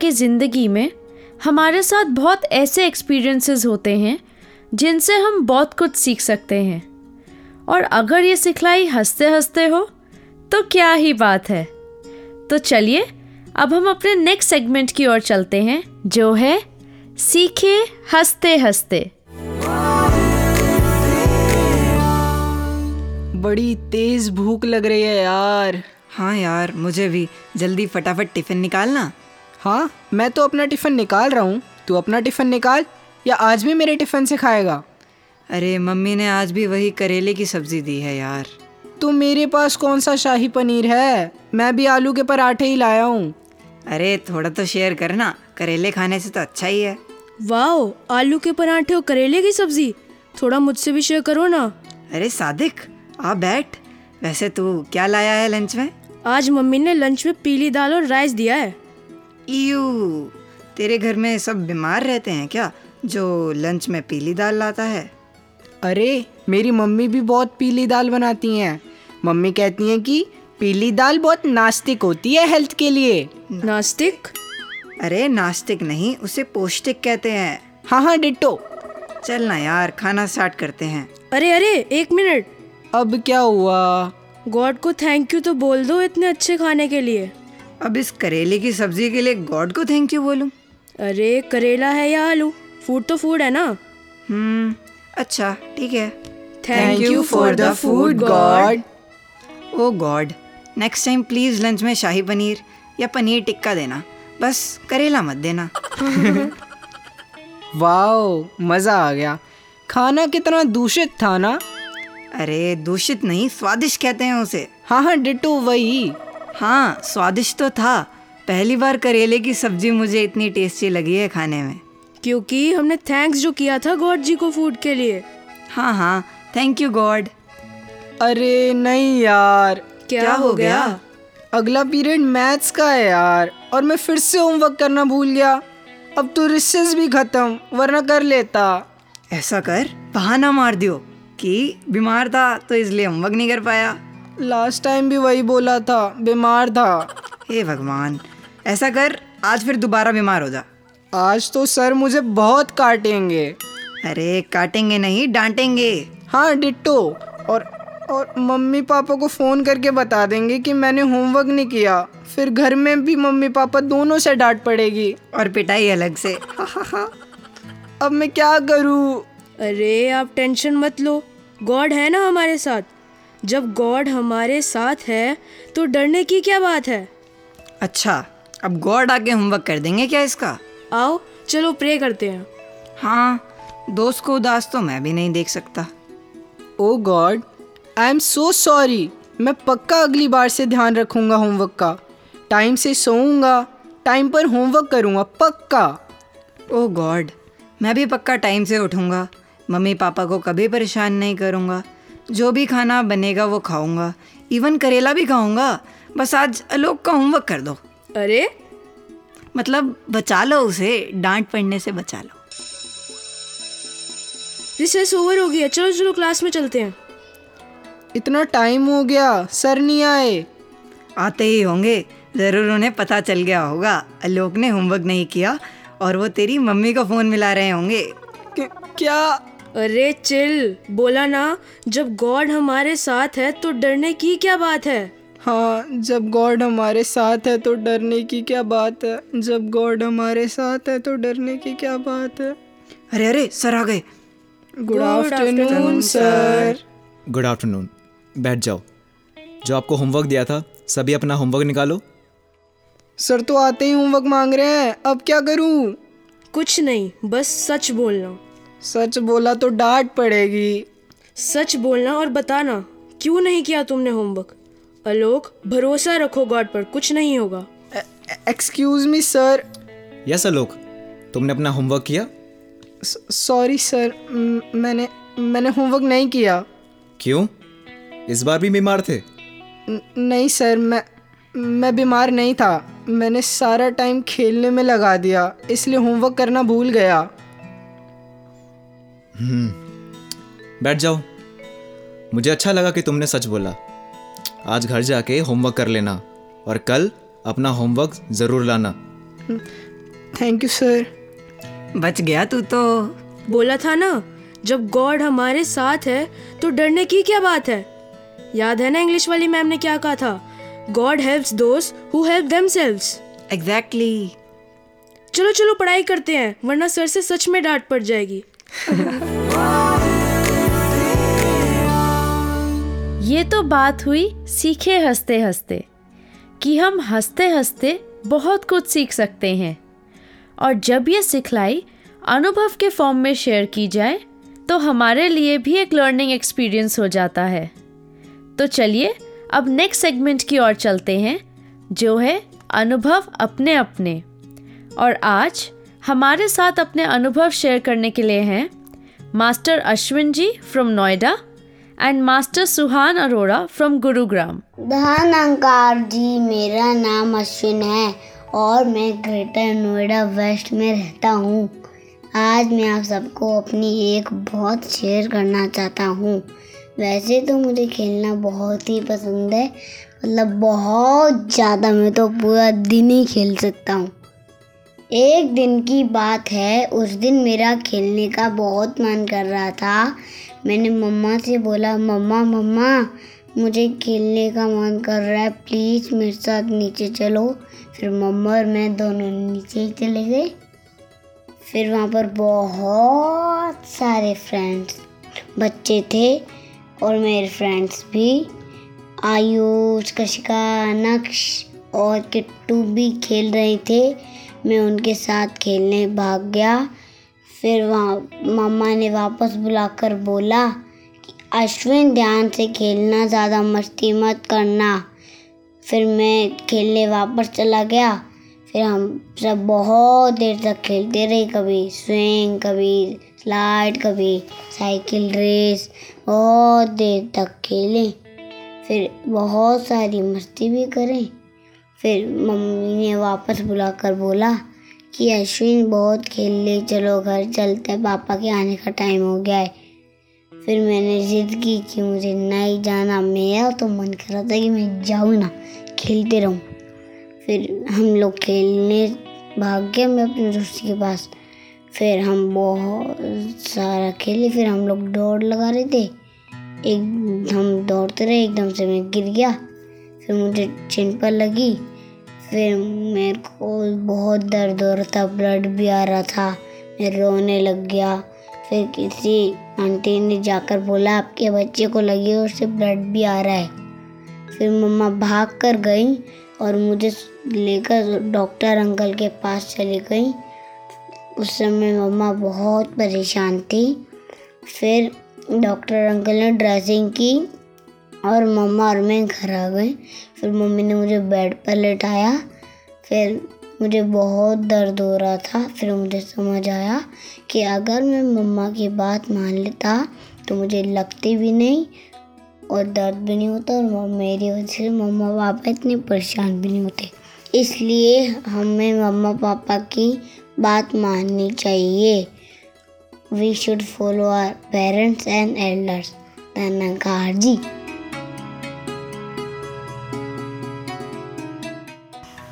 की ज़िंदगी में हमारे साथ बहुत ऐसे एक्सपीरियंसेस होते हैं जिनसे हम बहुत कुछ सीख सकते हैं। और अगर ये सिखलाई हँसते हँसते हो तो क्या ही बात है। तो चलिए अब हम अपने नेक्स्ट सेगमेंट की ओर चलते हैं जो है सीखे हँसते हँसते बड़ी तेज भूख लग रही है यार। हाँ यार मुझे भी। जल्दी फटाफट टिफ़िन निकालना। हाँ मैं तो अपना टिफ़िन निकाल रहा हूँ। तू अपना टिफ़िन निकाल या आज भी मेरे टिफ़िन से खाएगा? अरे मम्मी ने आज भी वही करेले की सब्ज़ी दी है यार। तो मेरे पास कौन सा शाही पनीर है? मैं भी आलू के पराठे ही लाया हूँ। अरे थोड़ा तो शेयर करना करेले खाने से तो अच्छा ही है। वाओ आलू के पराठे और करेले की सब्ज़ी? थोड़ा मुझसे भी शेयर करो ना। अरे सादिक आ बैठ। वैसे तू क्या लाया है लंच में? आज मम्मी ने लंच में पीली दाल और राइस दिया है। यू तेरे घर में सब बीमार रहते हैं क्या जो लंच में पीली दाल लाता है? अरे मेरी मम्मी भी बहुत पीली दाल बनाती हैं। मम्मी कहती हैं कि पीली दाल बहुत नास्तिक होती है हेल्थ के लिए। नास्तिक? अरे नास्तिक नहीं उसे पौष्टिक कहते हैं। हाँ हाँ डिट्टो। चल ना यार खाना स्टार्ट करते हैं। अरे अरे एक मिनट। अब क्या हुआ? गॉड को थैंक यू तो बोल दो इतने अच्छे खाने के लिए। अब इस करेले की सब्ज़ी के लिए गॉड को थैंक यू बोलूँ? अरे करेला है या आलू? फ़ूड तो फ़ूड है ना? हम्म अच्छा ठीक है। Thank you for the food god oh god next time please lunch में शाही पनीर या पनीर टिक्का देना। बस करेला मत देना। वाओ मज़ा आ गया। खाना कितना दूषित था ना? अरे दूषित नहीं स्वादिष्ट कहते हैं उसे। हाँ हाँ डिट्टो वही। हाँ स्वादिष्ट तो था। पहली बार करेले की सब्ज़ी मुझे इतनी टेस्टी लगी है खाने में। क्योंकि हमने थैंक्स जो किया था गॉड जी को फ़ूड के लिए। हाँ हाँ थैंक यू गॉड। अरे नहीं यार। क्या, क्या हो गया? अगला पीरियड मैथ्स का है यार और मैं फिर से होमवर्क करना भूल गया। अब तो रिसेस भी खत्म वरना कर लेता। ऐसा कर बहाना मार दियो कि बीमार था तो इसलिए होमवर्क नहीं कर पाया। लास्ट टाइम भी वही बोला था बीमार था। हे भगवान ऐसा कर आज फिर दोबारा बीमार हो जा। आज तो सर मुझे बहुत काटेंगे। अरे काटेंगे नहीं डांटेंगे। हाँ डिट्टो और और मम्मी पापा को फ़ोन करके बता देंगे कि मैंने होमवर्क नहीं किया। फिर घर में भी मम्मी पापा दोनों से डांट पड़ेगी। और पिटाई अलग से। अब मैं क्या करूँ? अरे आप टेंशन मत लो। गॉड है ना हमारे साथ। जब गॉड हमारे साथ है तो डरने की क्या बात है? अच्छा अब गॉड आके होमवर्क कर देंगे क्या इसका? आओ चलो प्रे करते हैं। हाँ दोस्त को उदास तो मैं भी नहीं देख सकता। ओ god I am so sorry मैं पक्का अगली बार से ध्यान रखूँगा होमवर्क का। टाइम से सोऊँगा टाइम पर होमवर्क करूँगा पक्का। ओ गॉड मैं भी पक्का टाइम से उठूँगा। मम्मी पापा को कभी परेशान नहीं करूँगा। जो भी खाना बनेगा वो खाऊँगा। इवन करेला भी खाऊँगा। बस आज आलोक का होमवर्क कर दो। अरे? मतलब बचा लो उसे डांट पड़ने से बचा लो। रिसेस ओवर हो गया। चलो चलो क्लास में चलते हैं। इतना टाइम हो गया। सर नहीं आए। आते ही होंगे। ज़रूर उन्हें पता चल गया होगा। आलोक ने होमवर्क नहीं किया और वो तेरी मम्मी को फ़ोन मिला रहे होंगे। क्या? अरे चिल बोला ना जब गॉड हमारे साथ है तो डरने की क्या बात है? हाँ जब गॉड हमारे साथ है तो डरने की क्या बात है? जब गॉड हमारे साथ है तो डरने की क्या बात है? अरे अरे सर आ गए। Good afternoon sir good afternoon बैठ जाओ। जो आपको होमवर्क दिया था सभी अपना होमवर्क निकालो। सर तो आते ही होमवर्क मांग रहे हैं। अब क्या करूँ? कुछ नहीं बस सच बोलना। सच बोला तो डांट पड़ेगी। सच बोलना और बताना क्यों नहीं किया तुमने होमवर्क? अलोक भरोसा रखो गॉड पर कुछ नहीं होगा। Excuse me sir yes Alok. तुमने अपना होमवर्क किया? सॉरी सर मैंने मैंने होमवर्क नहीं किया। क्यों? इस बार भी बीमार थे? न- नहीं सर मैं मैं बीमार नहीं था। मैंने सारा टाइम खेलने में लगा दिया इसलिए होमवर्क करना भूल गया। बैठ जाओ। मुझे अच्छा लगा कि तुमने सच बोला। आज घर जाके होमवर्क कर लेना और कल अपना होमवर्क ज़रूर लाना। थैंक यू सर बच गया तू तो। बोला था ना जब गॉड हमारे साथ है तो डरने की क्या बात है? याद है ना इंग्लिश वाली मैम ने क्या कहा था? God helps those who help themselves exactly चलो चलो पढ़ाई करते हैं वरना सर से सच में डांट पड़ जाएगी। ये तो बात हुई सीखे हँसते हँसते कि हम हँसते हँसते बहुत कुछ सीख सकते हैं। और जब ये सिखलाई अनुभव के फॉर्म में शेयर की जाए तो हमारे लिए भी एक लर्निंग एक्सपीरियंस हो जाता है। तो चलिए, अब नेक्स्ट सेगमेंट की ओर चलते हैं, जो है अनुभव अपने अपने। और आज हमारे साथ अपने अनुभव शेयर करने के लिए हैं master Ashwin ji from Noida and master Suhan Arora from Gurugram. धन अंकार जी, मेरा नाम अश्विन है और मैं ग्रेटर नोएडा वेस्ट में रहता हूँ। आज मैं आप सबको अपनी एक बहुत शेयर करना चाहता हूँ। वैसे तो मुझे खेलना बहुत ही पसंद है मतलब बहुत ज़्यादा मैं तो पूरा दिन ही खेल सकता हूँ। एक दिन की बात है। उस दिन मेरा खेलने का बहुत मन कर रहा था। मैंने मम्मा से बोला, मम्मा मम्मा, मुझे खेलने का मन कर रहा है। प्लीज़ मेरे साथ नीचे चलो। फिर मम्मा और मैं दोनों नीचे ही चले गए। फिर वहाँ पर बहुत सारे फ्रेंड्स बच्चे थे और मेरे फ्रेंड्स भी। आयुष, कशिका, नक्श और किट्टू भी खेल रहे थे। मैं उनके साथ खेलने भाग गया। फिर वहाँ मामा ने वापस बुलाकर बोला कि, अश्विन, ध्यान से खेलना, ज़्यादा मस्ती मत करना। फिर मैं खेलने वापस चला गया। फिर हम सब बहुत देर तक खेलते रहे, कभी स्विंग कभी स्लाइड कभी साइकिल रेस बहुत देर तक खेले। फिर बहुत सारी मस्ती भी करें। फिर मम्मी ने वापस बुलाकर बोला कि अश्विन बहुत खेल ले चलो, घर चलते पापा के आने का टाइम हो गया है। फिर मैंने जिद की कि मुझे नहीं जाना, मेरा तो मन कर रहा था कि मैं जाऊँ ना, खेलते रहूँ। फिर हम लोग खेलने भाग गए मैं अपने दोस्त के पास। फिर हम बहुत सारा खेले, फिर हम लोग दौड़ लगा रहे थे। एक हम दौड़ते रहे, एकदम से मैं गिर गया। फिर मुझे चिन पर लगी। फिर मेरे को बहुत दर्द हो रहा था ब्लड भी आ रहा था। मैं रोने लग गया। फिर किसी आंटी ने जाकर बोला, आपके बच्चे को लगी और उससे ब्लड भी आ रहा है। फिर मम्मा भाग कर गई और मुझे लेकर डॉक्टर अंकल के पास चली गई। उस समय मम्मा बहुत परेशान थी। फिर डॉक्टर अंकल ने ड्रेसिंग की। और मम्मा और मैं घर आ गए। फिर मम्मी ने मुझे बेड पर लेटाया। फिर मुझे बहुत दर्द हो रहा था। फिर मुझे समझ आया कि अगर मैं मम्मा की बात मान लेता तो मुझे लगती भी नहीं और दर्द भी नहीं होता और मेरी वजह से मम्मा पापा इतने परेशान भी नहीं होते। इसलिए हमें मम्मा पापा की बात माननी चाहिए। We should follow our parents and elders धन्यकार जी।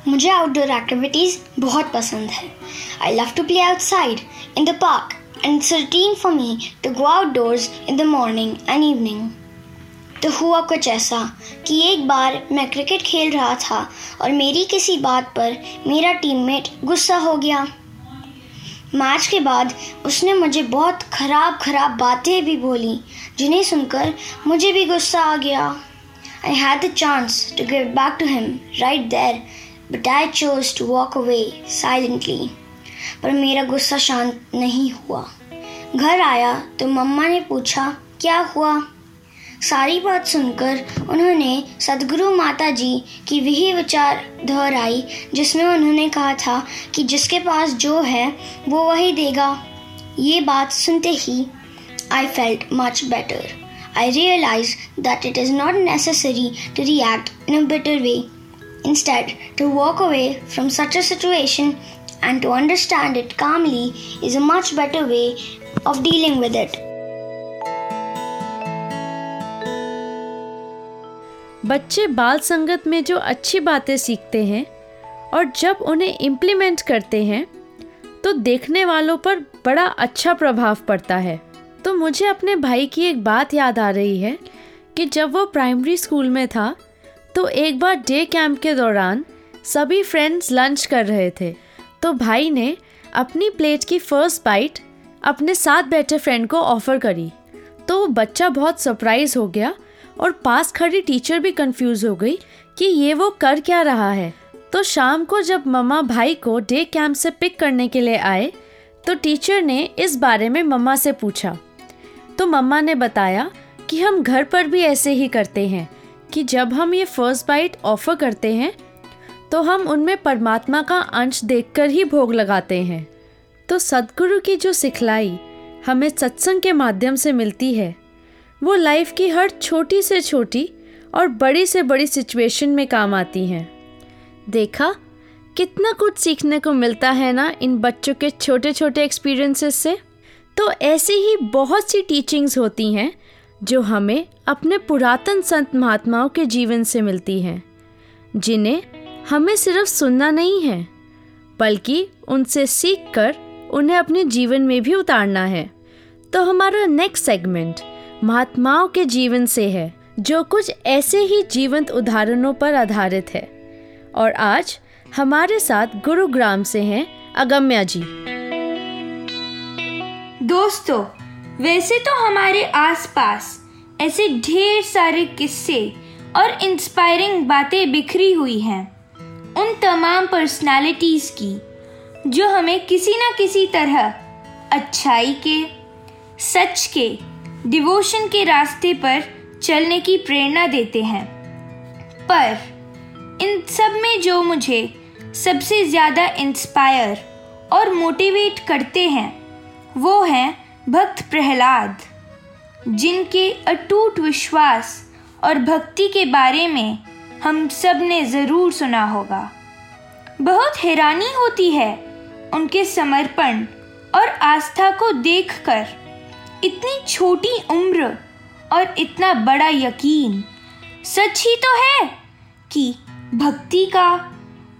मुझे आउटडोर एक्टिविटीज़ बहुत पसंद है। I love to play outside in the park and it's routine for me to go outdoors in the morning and evening तो हुआ कुछ ऐसा कि एक बार मैं क्रिकेट खेल रहा था और मेरी किसी बात पर मेरा टीममेट गुस्सा हो गया। मैच के बाद उसने मुझे बहुत ख़राब ख़राब बातें भी बोली, जिन्हें सुनकर मुझे भी गुस्सा आ गया। I had the chance to give back to him right there but I chose to walk away silently पर मेरा गुस्सा शांत नहीं हुआ। घर आया तो मम्मा ने पूछा, क्या हुआ? सारी बात सुनकर उन्होंने सदगुरु माता जी की वही विचार दोहराई, जिसमें उन्होंने कहा था कि जिसके पास जो है, वो वही देगा। ये बात सुनते ही I felt much better I realise that it is not necessary to react in a better way Instead, to walk away from such a situation and to understand it calmly is a much better way of dealing with it. बच्चे बाल संगत में जो अच्छी बातें सीखते हैं और जब उन्हें इम्प्लीमेंट करते हैं तो देखने वालों पर बड़ा अच्छा प्रभाव पड़ता है तो मुझे अपने भाई की एक बात याद आ रही है कि जब वो प्राइमरी स्कूल में था तो एक बार डे कैंप के दौरान सभी फ्रेंड्स लंच कर रहे थे। तो भाई ने अपनी प्लेट की फ़र्स्ट बाइट अपने साथ बैठे फ्रेंड को ऑफ़र करी। तो बच्चा बहुत सरप्राइज़ हो गया और पास खड़ी टीचर भी कंफ्यूज हो गई कि ये वो कर क्या रहा है। तो शाम को जब मम्मा भाई को डे कैंप से पिक करने के लिए आए तो टीचर ने इस बारे में मम्मा से पूछा। तो मम्मा ने बताया कि हम घर पर भी ऐसे ही करते हैं। कि जब हम ये फ़र्स्ट बाइट ऑफ़र करते हैं तो हम उनमें परमात्मा का अंश देखकर ही भोग लगाते हैं। तो सदगुरु की जो सिखलाई हमें सत्संग के माध्यम से मिलती है, वो लाइफ की हर छोटी से छोटी और बड़ी से बड़ी सिचुएशन में काम आती हैं। देखा, कितना कुछ सीखने को मिलता है ना इन बच्चों के छोटे छोटे एक्सपीरियंसेस से? तो ऐसी ही बहुत सी टीचिंग्स होती हैं जो हमें अपने पुरातन संत महात्माओं के जीवन से मिलती है, जिन्हें हमें सिर्फ़ सुनना नहीं है, बल्कि उनसे सीख कर उन्हें अपने जीवन में भी उतारना है। तो हमारा नेक्स्ट सेगमेंट महात्माओं के जीवन से है, जो कुछ ऐसे ही जीवंत उदाहरणों पर आधारित है। और आज हमारे साथ गुरुग्राम से हैं अगम्या जी। दोस्तों वैसे तो हमारे आसपास ऐसे ढेर सारे किस्से और इंस्पायरिंग बातें बिखरी हुई हैं। उन तमाम पर्सनालिटीज़ की, जो हमें किसी न किसी तरह अच्छाई के, सच के डिवोशन के रास्ते पर चलने की प्रेरणा देते हैं। पर इन सब में जो मुझे सबसे ज़्यादा इंस्पायर और मोटिवेट करते हैं, वो हैं भक्त प्रहलाद, जिनके अटूट विश्वास और भक्ति के बारे में हम सबने ज़रूर सुना होगा। बहुत हैरानी होती है उनके समर्पण और आस्था को देखकर इतनी छोटी उम्र और इतना बड़ा यकीन। सच ही तो है कि भक्ति का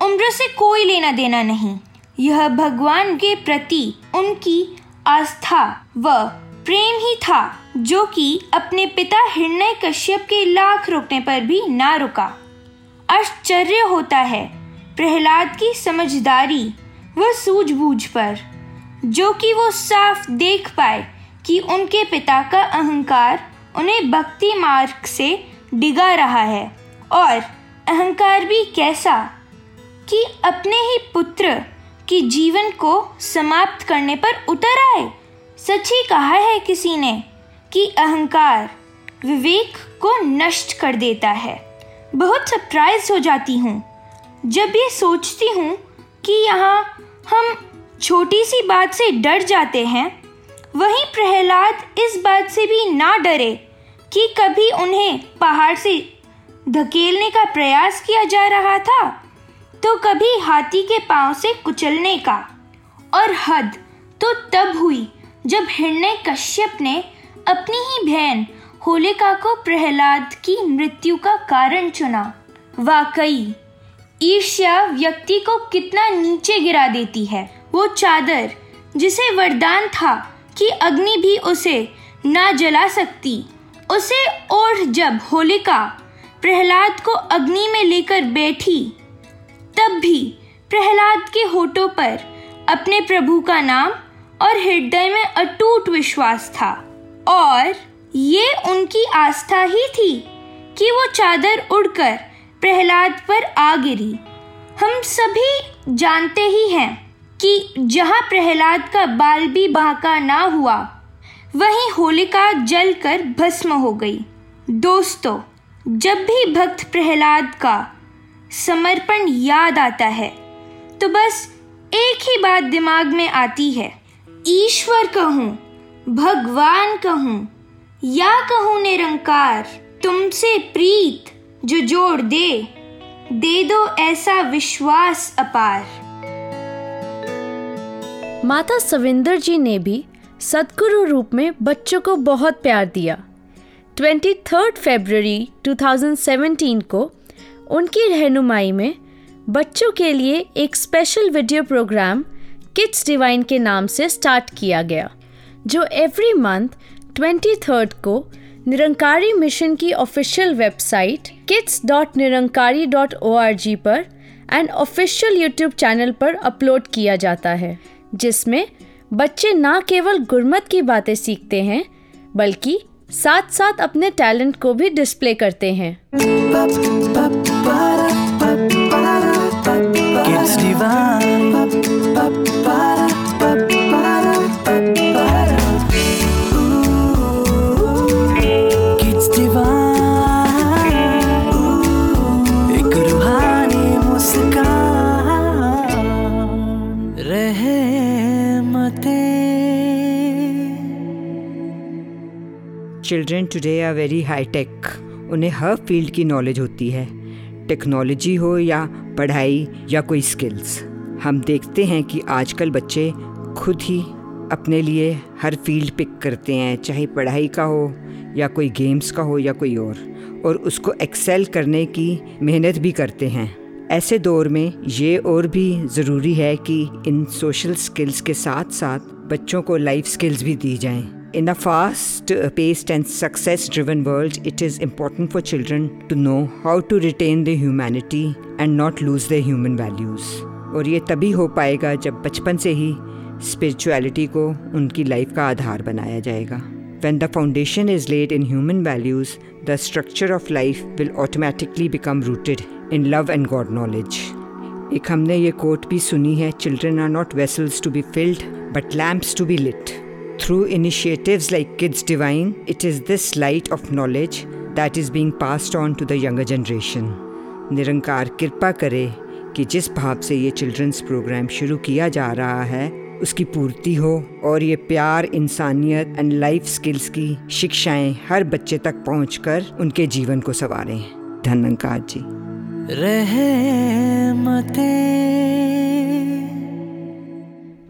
उम्र से कोई लेना देना नहीं। यह भगवान के प्रति उनकी आस्था व प्रेम ही था, जो कि अपने पिता हिरण्य कश्यप के लाख रुकने पर भी ना रुका। आश्चर्य होता है प्रहलाद की समझदारी व सूझबूझ पर, जो कि वो साफ़ देख पाए कि उनके पिता का अहंकार उन्हें भक्ति मार्ग से डिगा रहा है। और अहंकार भी कैसा कि अपने ही पुत्र के जीवन को समाप्त करने पर उतर आए। सच ही कहा है किसी ने कि अहंकार विवेक को नष्ट कर देता है। बहुत सरप्राइज़ हो जाती हूँ। जब ये सोचती हूँ कि यहाँ हम छोटी सी बात से डर जाते हैं, वहीं प्रहलाद इस बात से भी ना डरे कि कभी उन्हें पहाड़ से धकेलने का प्रयास किया जा रहा था। तो कभी हाथी के पाँव से कुचलने का और हद तो तब हुई जब हिरण्य कश्यप ने अपनी ही बहन होलिका को प्रहलाद की मृत्यु का कारण चुना। वाकई, ईर्ष्या व्यक्ति को कितना नीचे गिरा देती है। वो चादर, जिसे वरदान था कि अग्नि भी उसे ना जला सकती, उसे ओढ़ जब होलिका प्रहलाद को अग्नि में लेकर बैठी तब भी प्रहलाद के होठों पर अपने प्रभु का नाम और हृदय में अटूट विश्वास था। और ये उनकी आस्था ही थी कि वो चादर उड़कर प्रहलाद पर आ गिरी। हम सभी जानते ही हैं कि जहाँ प्रहलाद का बाल भी बांका ना हुआ, वहीं होलिका जलकर भस्म हो गई। दोस्तों, जब भी भक्त प्रहलाद का समर्पण याद आता है। तो बस एक ही बात दिमाग में आती है। ईश्वर कहूँ, भगवान कहूँ, या कहूँ निरंकार, तुमसे प्रीत जो जोड़ दे दे दो ऐसा विश्वास अपार। माता सविंदर जी ने भी सदगुरु रूप में बच्चों को बहुत प्यार दिया। ट्वेंटी थर्ड फेबररी 2017 को उनकी रहनुमाई में बच्चों के लिए एक special video programme kids divine के नाम से स्टार्ट किया गया, जो एवरी मंथ ट्वेंटी थर्ड को निरंकारी मिशन की official website kids dot Nirankari dot O R G पर एंड ऑफिशियल यूट्यूब चैनल पर अपलोड किया जाता है, जिसमें बच्चे ना केवल गुरमत की बातें सीखते हैं, बल्कि साथ साथ अपने टैलेंट को भी डिस्प्ले करते हैं। रहमतें children today are very high tech उन्हें हर फ़ील्ड की नॉलेज होती है। टेक्नोलॉजी हो या पढ़ाई या कोई स्किल्स हम देखते हैं कि आजकल बच्चे खुद ही अपने लिए हर फ़ील्ड पिक करते हैं, चाहे पढ़ाई का हो या कोई गेम्स का हो या कोई और। और उसको एक्सेल करने की मेहनत भी करते हैं। ऐसे दौर में ये और भी ज़रूरी है कि इन सोशल स्किल्स के साथ साथ बच्चों को लाइफ स्किल्स भी दी जाएँ। In a fast paced and success driven world, it is important for children to know how to retain their humanity and not lose their human values. और ये तभी हो पाएगा जब बचपन से ही स्पिरिचुअलिटी को उनकी लाइफ का आधार बनाया जाएगा When the foundation is laid in human values, the structure of life will automatically become rooted in love and God knowledge. एक हमने ये कोट भी सुनी है children are not vessels to be filled but lamps to be lit Through initiatives like Kids Divine, it is this light of knowledge that is being passed on to the younger generation. Nirankar कृपा करे कि जिस भाव से ये चिल्ड्रंस प्रोग्राम शुरू किया जा रहा है उसकी पूर्ति हो और ये प्यार इंसानियत एंड लाइफ स्किल्स की शिक्षाएँ हर बच्चे तक पहुंचकर उनके जीवन को संवारें धन्यकार जी रहमतें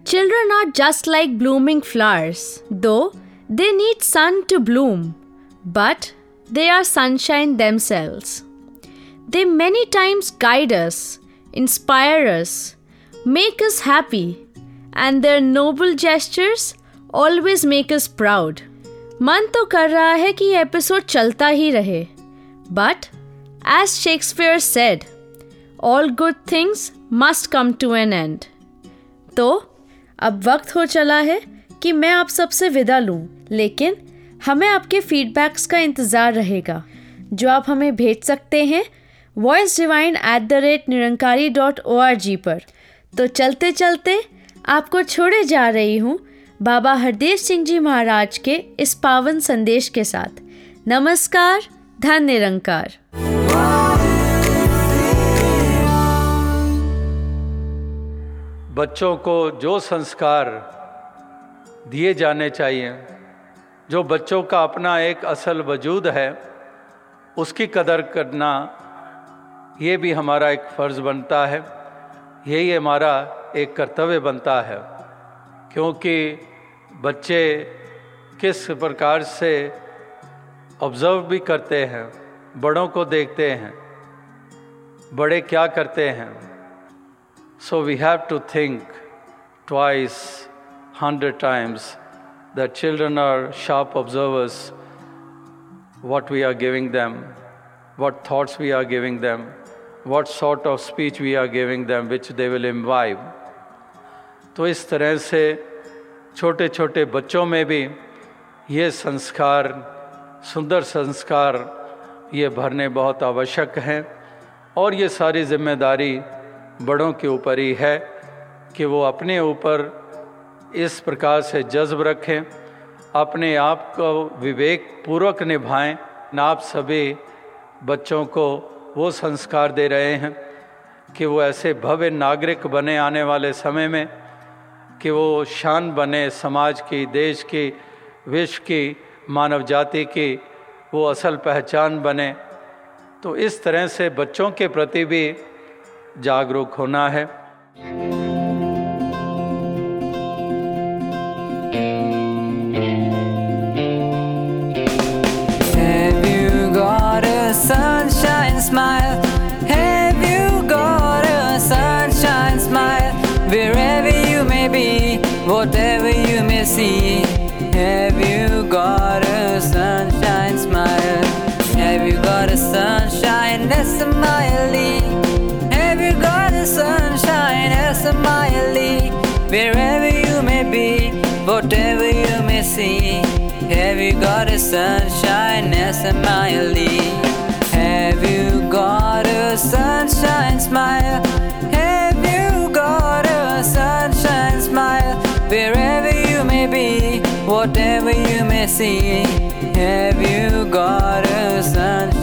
Children are just like blooming flowers, though they need sun to bloom, but they are sunshine themselves. They many times guide us, inspire us, make us happy, and their noble gestures always make us proud. मन तो कर रहा है कि ये एपिसोड चलता ही रहे but as Shakespeare said all good things must come to an end तो अब वक्त हो चला है कि मैं आप सबसे विदा लूँ, लेकिन हमें आपके फीडबैक्स का इंतज़ार रहेगा। जो आप हमें भेज सकते हैं voice divine at the rate Nirankari dot O R G पर। तो चलते चलते आपको छोड़े जा रही हूँ बाबा हरदेव सिंह जी महाराज के इस पावन संदेश के साथ। नमस्कार धन निरंकार बच्चों को जो संस्कार दिए जाने चाहिए, जो बच्चों का अपना एक असल वजूद है, उसकी कदर करना, ये भी हमारा एक फ़र्ज़ बनता है, यही हमारा एक कर्तव्य बनता है। क्योंकि बच्चे किस प्रकार से ऑब्ज़र्व भी करते हैं, बड़ों को देखते हैं, बड़े क्या करते हैं So we have to think twice, hundred times that children are sharp observers what we are giving them, what thoughts we are giving them, what sort of speech we are giving them, which they will imbibe. तो इस तरह से छोटे छोटे बच्चों में भी ये संस्कार सुंदर संस्कार ये भरने बहुत आवश्यक हैं और ये सारी जिम्मेदारी बड़ों के ऊपर ही है कि वो अपने ऊपर इस प्रकार से जज्ब रखें, अपने आप को विवेक पूर्वक निभाएँ आप सभी बच्चों को वो संस्कार दे रहे हैं कि वो ऐसे भव्य नागरिक बने आने वाले समय में, कि वो शान बने समाज की, देश की, विश्व की, मानव जाति की वो असल पहचान बने। तो इस तरह से बच्चों के प्रति भी जागरूक होना है। A smiley? Wherever you may be, whatever you may see, have you got a sunshine, a smiley? Have you got a sunshine smile? Have you got a sunshine smile? Wherever you may be, whatever you may see, have you got a sunshine?